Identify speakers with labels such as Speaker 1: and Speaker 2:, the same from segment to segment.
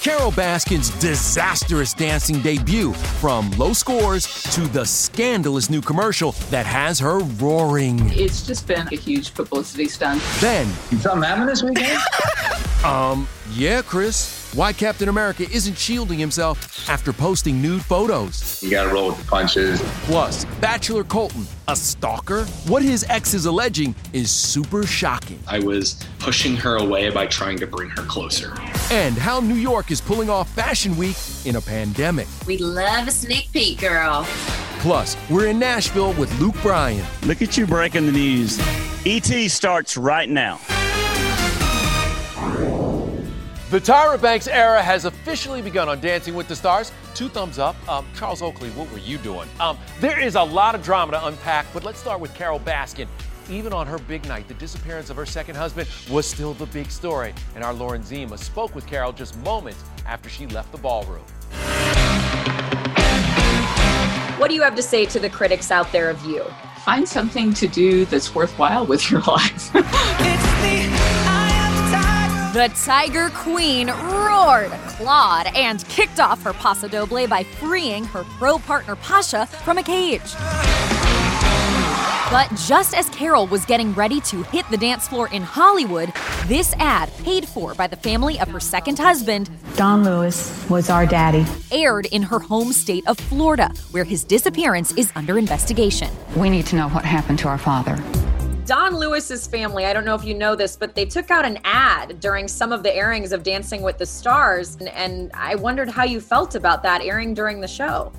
Speaker 1: Carole Baskin's disastrous dancing debut from low scores to the scandalous new commercial that has her roaring.
Speaker 2: It's just been a huge publicity stunt.
Speaker 1: Then,
Speaker 3: Something happening this weekend?
Speaker 1: um, yeah, Chris, why Captain America isn't shielding himself after posting nude photos.
Speaker 3: You gotta roll with the punches.
Speaker 1: Plus, Bachelor Colton, a stalker? What his ex is alleging is super shocking.
Speaker 4: I was pushing her away by trying to bring her closer.
Speaker 1: And how New York is pulling off Fashion Week in a pandemic.
Speaker 5: We love a sneak peek, girl.
Speaker 1: Plus, we're in Nashville with Luke Bryan.
Speaker 6: Look at you breaking the news. ET starts right now.
Speaker 7: The Tyra Banks era has officially begun on Dancing with the Stars. Two thumbs up. Um, Charles Oakley, what were you doing? Um, there is a lot of drama to unpack, but let's start with Carole Baskin. Even on her big night, the disappearance of her second husband was still the big story. And our Lauren Zima spoke with Carole just moments after she left the ballroom.
Speaker 8: What do you have to say to the critics out there of you?
Speaker 2: Find something to do that's worthwhile with your life.
Speaker 9: The Tiger Queen roared, clawed, and kicked off her paso doble by freeing her pro partner Pasha from a cage. But just as Carole was getting ready to hit the dance floor in Hollywood, this ad, paid for by the family of her second husband,
Speaker 10: Don Lewis was our daddy.
Speaker 9: aired in her home state of Florida, where his disappearance is under investigation.
Speaker 10: We need to know what happened to our father.
Speaker 8: Don Lewis's family, I don't know if you know this, but they took out an ad during some of the airings of Dancing with the Stars. And, and I wondered how you felt about that airing during the show.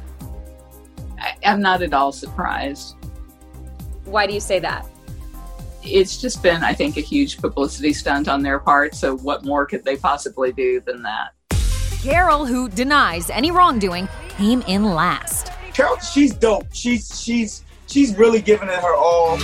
Speaker 2: I, I'm not at all surprised.
Speaker 8: Why do you say that?
Speaker 2: It's just been, I think, a huge publicity stunt on their part. So, what more could they possibly do than that?
Speaker 9: Carole, who denies any wrongdoing, came in last.
Speaker 11: Carole, she's dope. She's she's she's really giving it her all.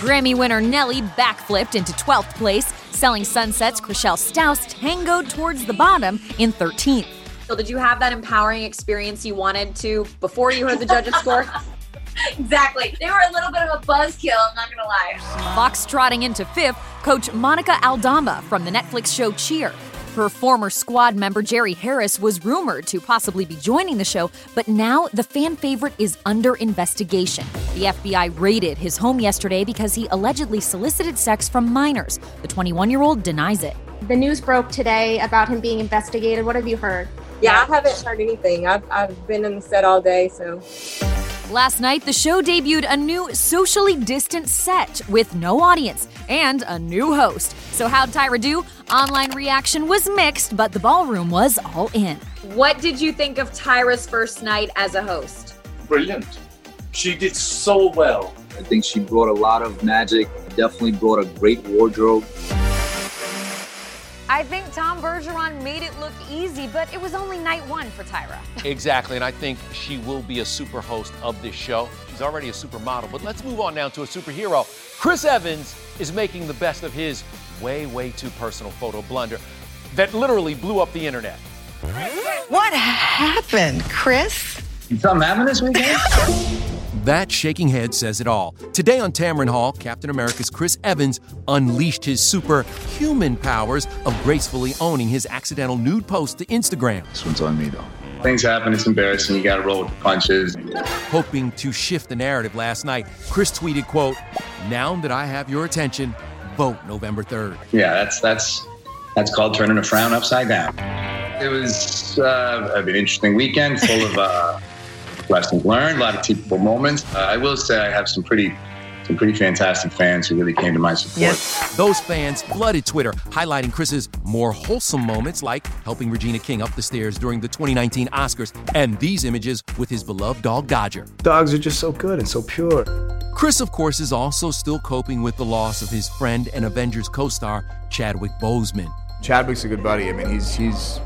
Speaker 9: Grammy winner Nelly backflipped into 12th place. Selling Sunset's Chrishell Stause tangoed towards the bottom in 13th.
Speaker 8: So, did you have that empowering experience you wanted to before you heard the judges score?
Speaker 5: exactly. They were a little bit of a buzzkill, I'm not gonna lie.
Speaker 9: Fox trotting into fifth, coach Monica Aldama from the Netflix show Cheer. Her former squad member Jerry Harris was rumored to possibly be joining the show, but now the fan favorite is under investigation. The FBI raided his home yesterday because he allegedly solicited sex from minors. The 21 year old denies it.
Speaker 12: The news broke today about him being investigated. What have you heard?
Speaker 13: Yeah, I haven't heard anything. I've, I've been in the set all day, so.
Speaker 9: Last night, the show debuted a new socially distant set with no audience and a new host. So, how'd Tyra do? Online reaction was mixed, but the ballroom was all in.
Speaker 8: What did you think of Tyra's first night as a host?
Speaker 11: Brilliant. She did so well.
Speaker 14: I think she brought a lot of magic, definitely brought a great wardrobe.
Speaker 9: I think Tom Bergeron made it look easy, but it was only night one for Tyra.
Speaker 7: Exactly, and I think she will be a super host of this show. She's already a supermodel, but let's move on now to a superhero. Chris Evans is making the best of his way, way too personal photo blunder that literally blew up the internet.
Speaker 15: What happened, Chris?
Speaker 3: Something happened this weekend?
Speaker 1: That shaking head says it all. Today on Tamron Hall, Captain America's Chris Evans unleashed his superhuman powers of gracefully owning his accidental nude post to Instagram.
Speaker 3: This one's on me, though. Things happen, it's embarrassing. You gotta roll with the punches.
Speaker 1: Hoping to shift the narrative last night, Chris tweeted, quote, Now that I have your attention, vote November 3rd.
Speaker 3: Yeah, that's that's that's called turning a frown upside down. It was uh, an interesting weekend full of uh, lessons learned, a lot of teachable moments. Uh, I will say I have some pretty some pretty fantastic fans who really came to my support.
Speaker 1: Yes. Those fans flooded Twitter, highlighting Chris's more wholesome moments like helping Regina King up the stairs during the 2019 Oscars and these images with his beloved dog Dodger.
Speaker 16: Dogs are just so good and so pure.
Speaker 1: Chris, of course, is also still coping with the loss of his friend and Avengers co-star Chadwick Boseman.
Speaker 17: Chadwick's a good buddy. I mean, he's he's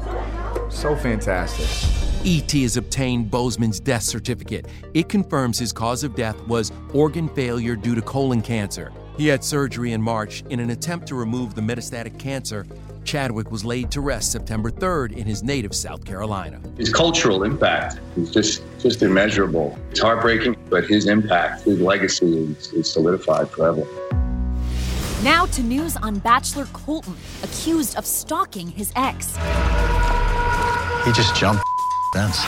Speaker 17: so fantastic.
Speaker 1: E.T. has obtained Boseman's death certificate. It confirms his cause of death was organ failure due to colon cancer. He had surgery in March in an attempt to remove the metastatic cancer. Chadwick was laid to rest September 3rd in his native South Carolina.
Speaker 3: His cultural impact is just just immeasurable. It's heartbreaking, but his impact, his legacy is, is solidified forever.
Speaker 9: Now to news on Bachelor Colton, accused of stalking his ex.
Speaker 18: He just jumped fence.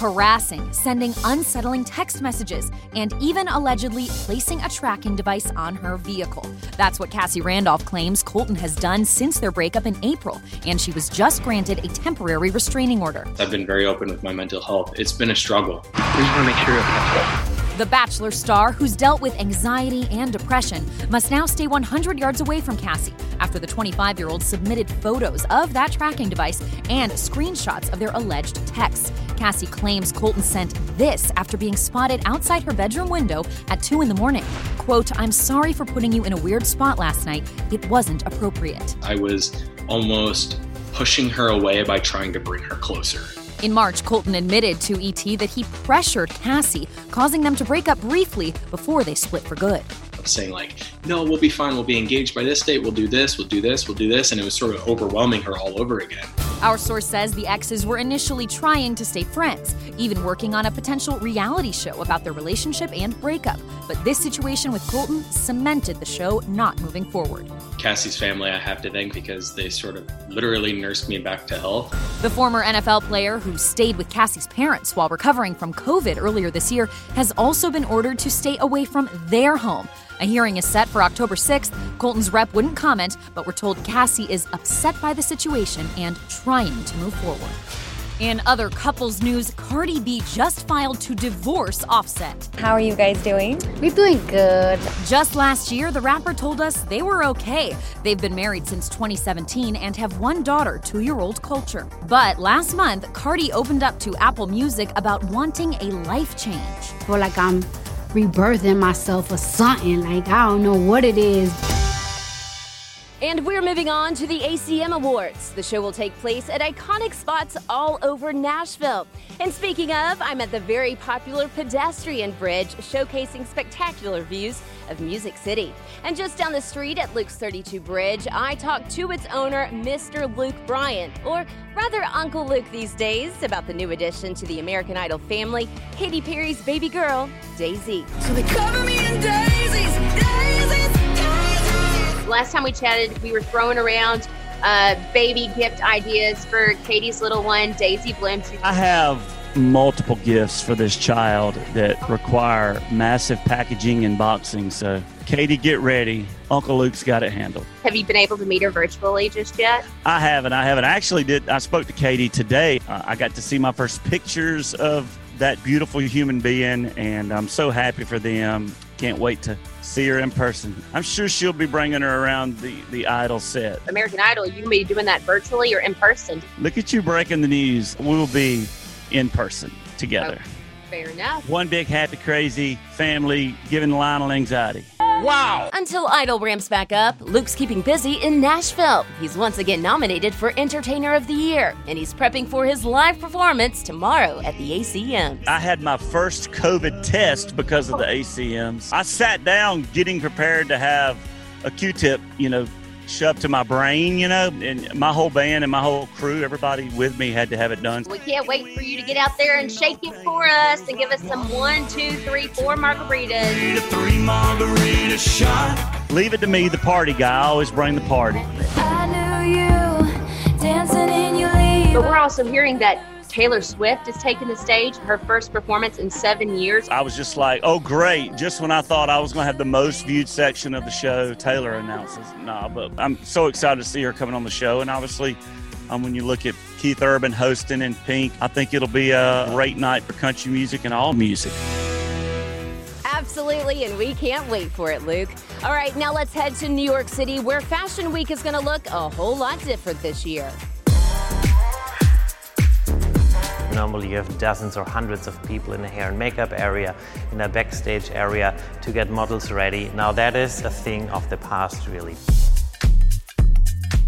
Speaker 9: Harassing, sending unsettling text messages, and even allegedly placing a tracking device on her vehicle. That's what Cassie Randolph claims Colton has done since their breakup in April, and she was just granted a temporary restraining order.
Speaker 4: I've been very open with my mental health. It's been a struggle.
Speaker 19: We just want to make sure you're okay.
Speaker 9: The Bachelor star, who's dealt with anxiety and depression, must now stay 100 yards away from Cassie after the 25 year old submitted photos of that tracking device and screenshots of their alleged texts. Cassie claims Colton sent this after being spotted outside her bedroom window at 2 in the morning. Quote, I'm sorry for putting you in a weird spot last night. It wasn't appropriate.
Speaker 4: I was almost pushing her away by trying to bring her closer.
Speaker 9: In March, Colton admitted to ET that he pressured Cassie, causing them to break up briefly before they split for good.
Speaker 4: Saying, like, no, we'll be fine. We'll be engaged by this date. We'll do this. We'll do this. We'll do this. And it was sort of overwhelming her all over again.
Speaker 9: Our source says the exes were initially trying to stay friends, even working on a potential reality show about their relationship and breakup. But this situation with Colton cemented the show not moving forward.
Speaker 4: Cassie's family, I have to thank because they sort of literally nursed me back to health.
Speaker 9: The former NFL player who stayed with Cassie's parents while recovering from COVID earlier this year has also been ordered to stay away from their home. A hearing is set for October 6th. Colton's rep wouldn't comment, but we're told Cassie is upset by the situation and trying to move forward. In other couples news, Cardi B just filed to divorce Offset.
Speaker 20: How are you guys doing?
Speaker 21: We're doing good.
Speaker 9: Just last year, the rapper told us they were okay. They've been married since 2017 and have one daughter, two year old Culture. But last month, Cardi opened up to Apple Music about wanting a life change.
Speaker 21: Feel like I'm rebirthing myself or something. Like, I don't know what it is.
Speaker 22: And we're moving on to the ACM Awards. The show will take place at iconic spots all over Nashville. And speaking of, I'm at the very popular pedestrian bridge, showcasing spectacular views of Music City. And just down the street at Luke's 32 Bridge, I talked to its owner, Mr. Luke Bryan, or rather Uncle Luke these days, about the new addition to the American Idol family, Katy Perry's baby girl, Daisy.
Speaker 23: So they cover me in daisies.
Speaker 22: Last time we chatted, we were throwing around
Speaker 24: uh, baby gift ideas for Katy's little one, Daisy Bloom.
Speaker 25: I have multiple gifts for this child that require massive packaging and boxing. So, Katy, get ready. Uncle Luke's got it handled.
Speaker 24: Have you been able to meet her virtually just yet?
Speaker 25: I haven't. I haven't. I actually did. I spoke to Katy today. Uh, I got to see my first pictures of that beautiful human being, and I'm so happy for them. Can't wait to see her in person. I'm sure she'll be bringing her around the, the Idol set.
Speaker 24: American Idol, you can be doing that virtually or in person.
Speaker 25: Look at you breaking the news. We will be in person together.
Speaker 24: Oh, fair enough.
Speaker 25: One big happy, crazy family giving Lionel anxiety.
Speaker 22: Wow! Until Idol ramps back up, Luke's keeping busy in Nashville. He's once again nominated for Entertainer of the Year, and he's prepping for his live performance tomorrow at the ACMs.
Speaker 25: I had my first COVID test because of the ACMs. I sat down getting prepared to have a Q tip, you know, shoved to my brain, you know, and my whole band and my whole crew, everybody with me had to have it done.
Speaker 24: We can't wait for you to get out there and shake it for us and give us some one, two, three, four margaritas.
Speaker 25: Three margarita shot. Leave it to me, the party guy. I always bring the party.
Speaker 24: But we're also hearing that Taylor Swift is taking the stage, her first performance in seven years.
Speaker 25: I was just like, oh, great. Just when I thought I was going to have the most viewed section of the show, Taylor announces. Nah, but I'm so excited to see her coming on the show. And obviously, um, when you look at Keith Urban hosting in Pink, I think it'll be a great night for country music and all music.
Speaker 22: Absolutely, and we can't wait for it, Luke. All right, now let's head to New York City, where Fashion Week is going to look a whole lot different this year.
Speaker 26: Normally, you have dozens or hundreds of people in the hair and makeup area, in a backstage area to get models ready. Now, that is a thing of the past, really.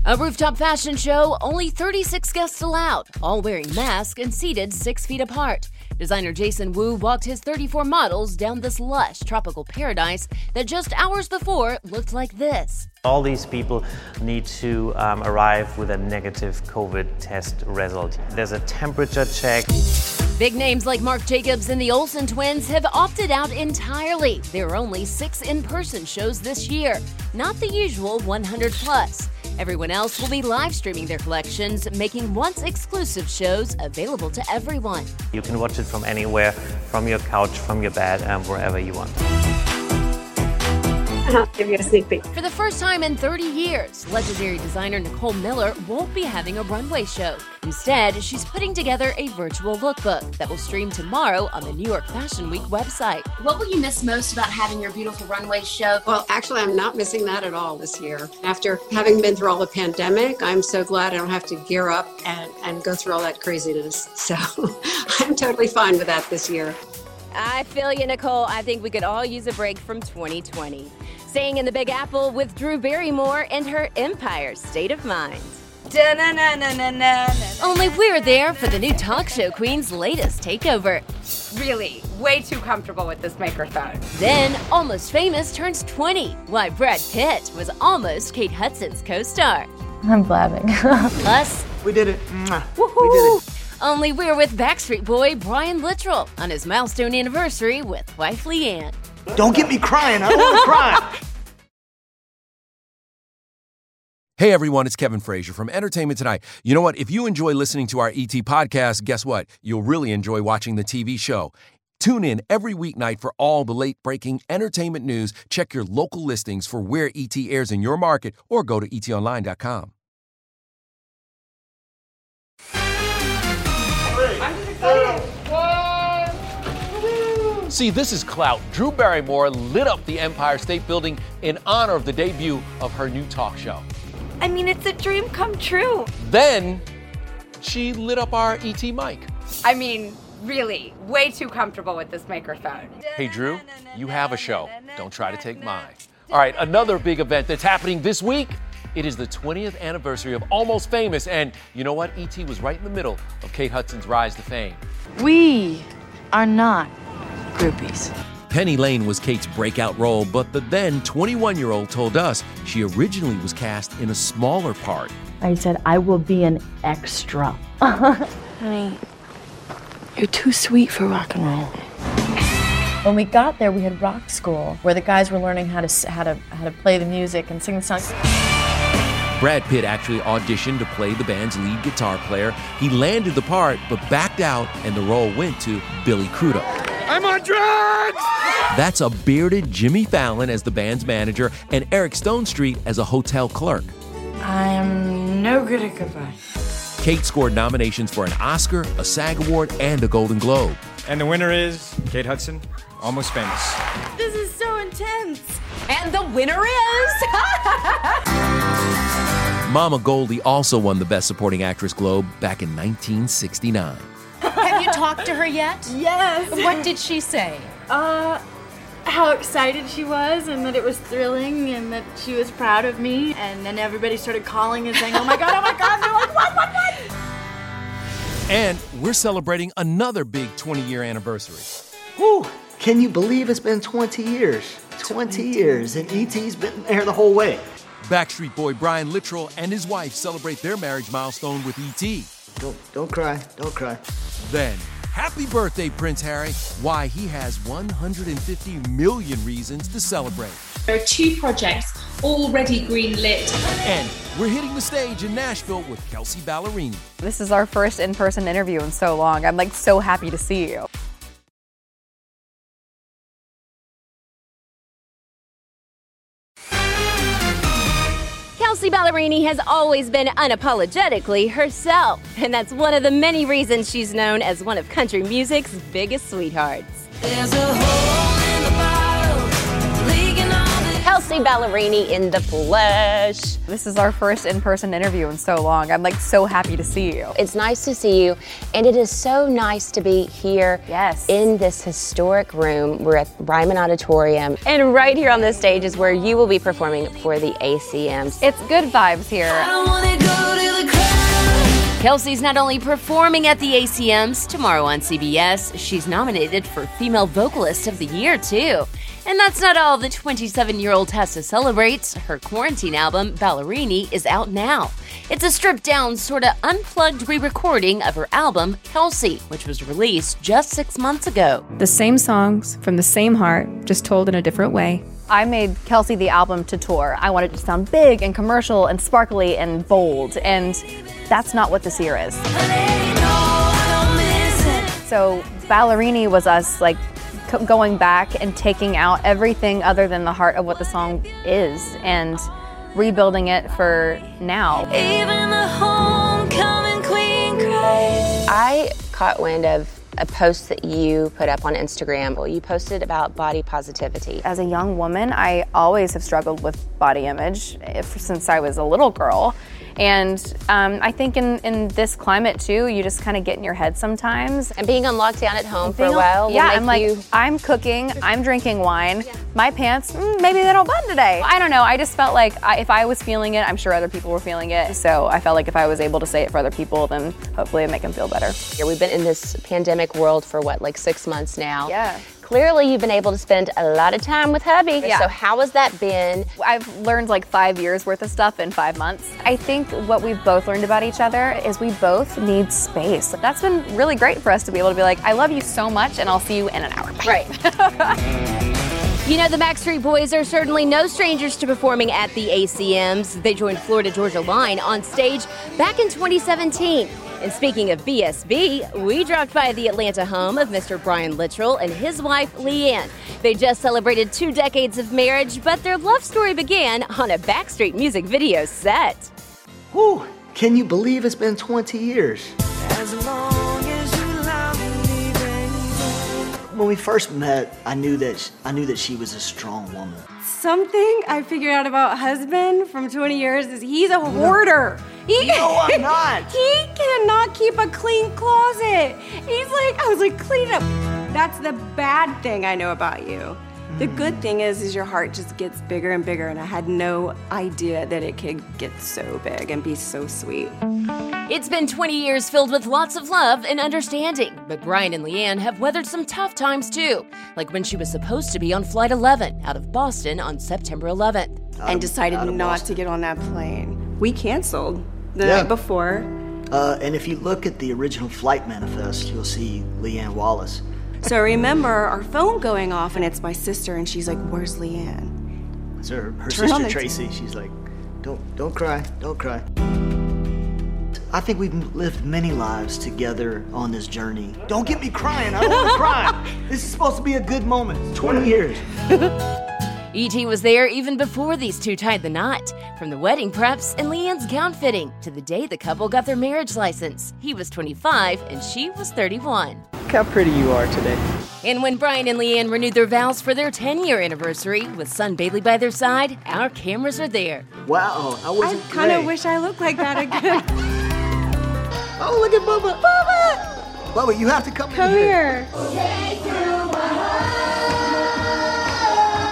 Speaker 22: A rooftop fashion show, only 36 guests allowed, all wearing masks and seated six feet apart. Designer Jason Wu walked his 34 models down this lush tropical paradise that just hours before looked like this.
Speaker 26: All these people need to um, arrive with a negative COVID test result. There's a temperature check.
Speaker 22: Big names like Marc Jacobs and the Olsen twins have opted out entirely. There are only six in person shows this year, not the usual 100 plus. Everyone else will be live streaming their collections, making once exclusive shows available to everyone.
Speaker 26: You can watch it from anywhere, from your couch, from your bed, and wherever you want.
Speaker 24: I'll give you a sneak peek.
Speaker 22: For the first time in 30 years, legendary designer Nicole Miller won't be having a runway show. Instead, she's putting together a virtual lookbook that will stream tomorrow on the New York Fashion Week website.
Speaker 27: What will you miss most about having your beautiful runway show?
Speaker 28: Well, actually, I'm not missing that at all this year. After having been through all the pandemic, I'm so glad I don't have to gear up and, and go through all that craziness. So I'm totally fine with that this year.
Speaker 22: I feel you, Nicole. I think we could all use a break from 2020. Staying in the Big Apple with Drew Barrymore and her Empire State of Mind. Only we're there for the new talk show queen's latest takeover.
Speaker 2: Really, way too comfortable with this microphone.
Speaker 22: Then, Almost Famous turns 20. Why Brad Pitt was almost Kate Hudson's co star.
Speaker 15: I'm blabbing.
Speaker 22: Plus,
Speaker 29: we did it.
Speaker 22: Woohoo! We did it. Only we're with Backstreet Boy Brian Littrell on his milestone anniversary with wife Leighanne.
Speaker 29: Don't get me crying. I don't want to cry.
Speaker 1: Hey everyone, it's Kevin Frazier from Entertainment Tonight. You know what? If you enjoy listening to our ET podcast, guess what? You'll really enjoy watching the TV show. Tune in every weeknight for all the late breaking entertainment news. Check your local listings for where ET airs in your market or go to etonline.com.
Speaker 30: See, this is clout. Drew Barrymore lit up the Empire State Building in honor of the debut of her new talk show.
Speaker 15: I mean, it's a dream come true.
Speaker 30: Then she lit up our ET mic.
Speaker 2: I mean, really, way too comfortable with this microphone.
Speaker 30: Hey, Drew, you have a show. Don't try to take mine. All right, another big event that's happening this week. It is the 20th anniversary of Almost Famous, and you know what? ET was right in the middle of Kate Hudson's rise to fame.
Speaker 15: We are not groupies.
Speaker 1: Penny Lane was Kate's breakout role, but the then 21 year old told us she originally was cast in a smaller part.
Speaker 15: I said, I will be an extra. Honey, you're too sweet for rock and roll. When we got there, we had rock school where the guys were learning how to how to how to play the music and sing the songs.
Speaker 1: Brad Pitt actually auditioned to play the band's lead guitar player. He landed the part, but backed out, and the role went to Billy Crudup.
Speaker 31: I'm on drugs!
Speaker 1: That's a bearded Jimmy Fallon as the band's manager and Eric Stonestreet as a hotel clerk.
Speaker 20: I'm no good at goodbye.
Speaker 1: Kate scored nominations for an Oscar, a SAG Award, and a Golden Globe.
Speaker 31: And the winner is Kate Hudson, Almost Famous.
Speaker 20: This is so intense.
Speaker 32: And the winner is.
Speaker 1: Mama Goldie also won the Best Supporting Actress Globe back in 1969.
Speaker 32: Have talked to her yet?
Speaker 20: Yes.
Speaker 32: What did she say?
Speaker 20: Uh, how excited she was, and that it was thrilling, and that she was proud of me. And then everybody started calling and saying, "Oh my god! Oh my god!" They're like, "What? What? What?"
Speaker 1: And we're celebrating another big 20 year anniversary.
Speaker 29: Whew, can you believe it's been 20 years? 20 years, and E.T.'s been there the whole way.
Speaker 1: Backstreet Boy Brian Littrell and his wife celebrate their marriage milestone with E.T.
Speaker 29: Don't, don't cry, don't cry.
Speaker 1: Then, happy birthday, Prince Harry. Why he has 150 million reasons to celebrate.
Speaker 33: There are two projects already greenlit.
Speaker 1: And we're hitting the stage in Nashville with Kelsey Ballerini.
Speaker 34: This is our first in person interview in so long. I'm like so happy to see you.
Speaker 22: Ballerini has always been unapologetically herself, and that's one of the many reasons she's known as one of country music's biggest sweethearts. Kelsey Ballerini in the flesh.
Speaker 34: This is our first in person interview in so long. I'm like so happy to see you.
Speaker 35: It's nice to see you, and it is so nice to be here
Speaker 34: yes.
Speaker 35: in this historic room. We're at Ryman Auditorium, and right here on this stage is where you will be performing for the ACMs.
Speaker 34: It's good vibes here.
Speaker 22: Kelsey's not only performing at the ACMs tomorrow on CBS, she's nominated for Female Vocalist of the Year, too. And that's not all the 27 year old has to celebrate. Her quarantine album, Ballerini, is out now. It's a stripped down, sort of unplugged re recording of her album, Kelsey, which was released just six months ago.
Speaker 36: The same songs from the same heart, just told in a different way.
Speaker 34: I made Kelsey the album to tour. I wanted it to sound big and commercial and sparkly and bold, and that's not what this year is. So, Ballerini was us like going back and taking out everything other than the heart of what the song is and rebuilding it for now.
Speaker 35: Even the homecoming queen cries. I caught wind of a post that you put up on Instagram. Well, you posted about body positivity.
Speaker 34: As a young woman, I always have struggled with body image eh, since I was a little girl. And um, I think in, in this climate too, you just kind of get in your head sometimes.
Speaker 35: And being on lockdown at home for a while,
Speaker 34: yeah, I'm like, you... I'm cooking, I'm drinking wine. Yeah. My pants, mm, maybe they don't button today. I don't know. I just felt like I, if I was feeling it, I'm sure other people were feeling it. So I felt like if I was able to say it for other people, then hopefully it'd make them feel better.
Speaker 35: Yeah, we've been in this pandemic world for what, like six months now.
Speaker 34: Yeah
Speaker 35: clearly you've been able to spend a lot of time with hubby.
Speaker 34: Yeah.
Speaker 35: So how has that been?
Speaker 34: I've learned like five years worth of stuff in five months. I think what we've both learned about each other is we both need space. That's been really great for us to be able to be like, I love you so much and I'll see you in an hour.
Speaker 35: Right.
Speaker 22: You know, the Backstreet Boys are certainly no strangers to performing at the ACMs. They joined Florida Georgia Line on stage back in 2017. And speaking of BSB, we dropped by the Atlanta home of Mr. Brian Littrell and his wife, Leighanne. They just celebrated two decades of marriage, but their love story began on a Backstreet music video set.
Speaker 29: Whew, can you believe it's been 20 years? When we first met, I knew that I knew that she was a strong woman.
Speaker 20: Something I figured out about husband from 20 years is he's a hoarder. He,
Speaker 29: no, I'm not.
Speaker 20: he cannot keep a clean closet. He's like, I was like, clean up. That's the bad thing I know about you. The good thing is, is your heart just gets bigger and bigger, and I had no idea that it could get so big and be so sweet.
Speaker 22: It's been 20 years filled with lots of love and understanding, but Brian and Leighanne have weathered some tough times too, like when she was supposed to be on Flight 11 out of Boston on September 11th.
Speaker 20: and decided not to get on that plane. We canceled the
Speaker 29: Yeah.
Speaker 20: night before.
Speaker 29: Uh, and if you look at the original flight manifest, you'll see Leighanne Wallace.
Speaker 20: So I remember our phone going off, and it's my sister, and she's like, Where's Leighanne?
Speaker 29: It's her, her sister
Speaker 20: the
Speaker 29: Tracy. She's like, Don't don't cry. Don't cry. I think we've lived many lives together on this journey. Don't get me crying. I don't want to cry. This is supposed to be a good moment. 20 years.
Speaker 22: E.T. was there even before these two tied the knot. From the wedding preps and Leighanne's gown fitting to the day the couple got their marriage license. He was 25 and she was 31.
Speaker 37: Look how pretty you are today.
Speaker 22: And when Brian and Leighanne renewed their vows for their 10 year anniversary with son Bailey by their side, our cameras are there.
Speaker 29: Wow, I
Speaker 20: wish-
Speaker 29: I
Speaker 20: kind of wish I looked like that again.
Speaker 29: Oh, look at Bubba. Bubba! Bubba, you have to come,
Speaker 20: Come
Speaker 29: in here.
Speaker 20: Come here.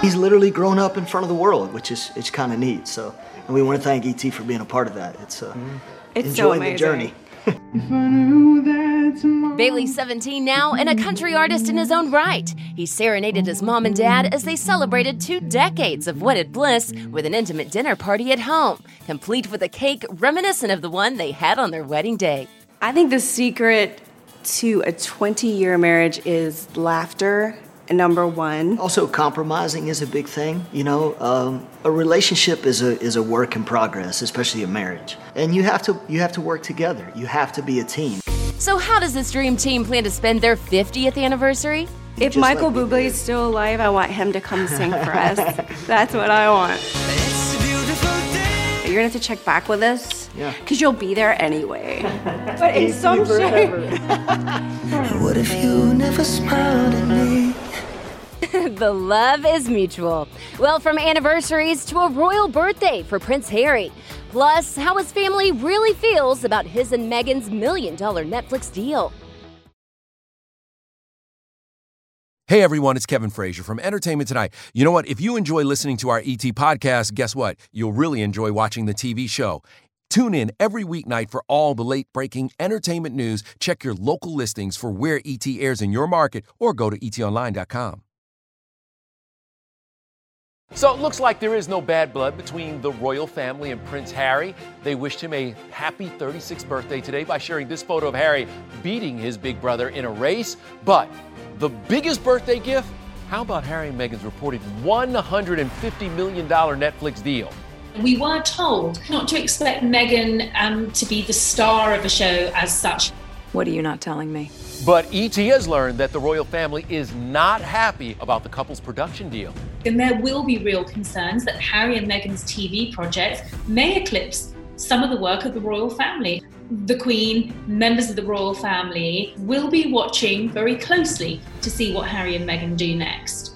Speaker 29: He's literally grown up in front of the world, which is it's kind of neat. So, and we want to thank ET for being a part of that. It's uh,
Speaker 20: It's so
Speaker 29: enjoy the
Speaker 20: amazing.
Speaker 29: journey.
Speaker 22: Bailey's 17 now and a country artist in his own right. He serenaded his mom and dad as they celebrated two decades of wedded bliss with an intimate dinner party at home, complete with a cake reminiscent of the one they had on their wedding day.
Speaker 20: I think the secret to a 20 year marriage is laughter, number one.
Speaker 29: Also, compromising is a big thing. You know, um, a relationship is a is a work in progress, especially a marriage, and you have to you have to work together. You have to be a team.
Speaker 22: So, how does this dream team plan to spend their 50th anniversary?
Speaker 20: If
Speaker 29: Just
Speaker 20: Michael
Speaker 29: like
Speaker 20: Bublé is still alive, I want him to come sing for us. That's what I want. You're gonna have to check back with us.
Speaker 29: Yeah.
Speaker 20: Because you'll be there anyway. but in some shape.
Speaker 29: What if you never smiled at me?
Speaker 22: the love is mutual. Well, from anniversaries to a royal birthday for Prince Harry. Plus, how his family really feels about his and Meghan's million dollar Netflix deal.
Speaker 1: Hey everyone, it's Kevin Frazier from Entertainment Tonight. You know what? If you enjoy listening to our ET podcast, guess what? You'll really enjoy watching the TV show. Tune in every weeknight for all the late breaking entertainment news. Check your local listings for where ET airs in your market or go to etonline.com.
Speaker 7: So it looks like there is no bad blood between the royal family and Prince Harry. They wished him a happy 36th birthday today by sharing this photo of Harry beating his big brother in a race. But the biggest birthday gift? How about Harry and Meghan's reported $150 million Netflix deal?
Speaker 33: We were told not to expect Meghan um, to be the star of a show as such.
Speaker 34: What are you not telling me?
Speaker 7: But ET has learned that the royal family is not happy about the couple's production deal.
Speaker 33: And there will be real concerns that Harry and Meghan's TV project may eclipse some of the work of the royal family. The Queen, members of the royal family, will be watching very closely to see what Harry and Meghan do next.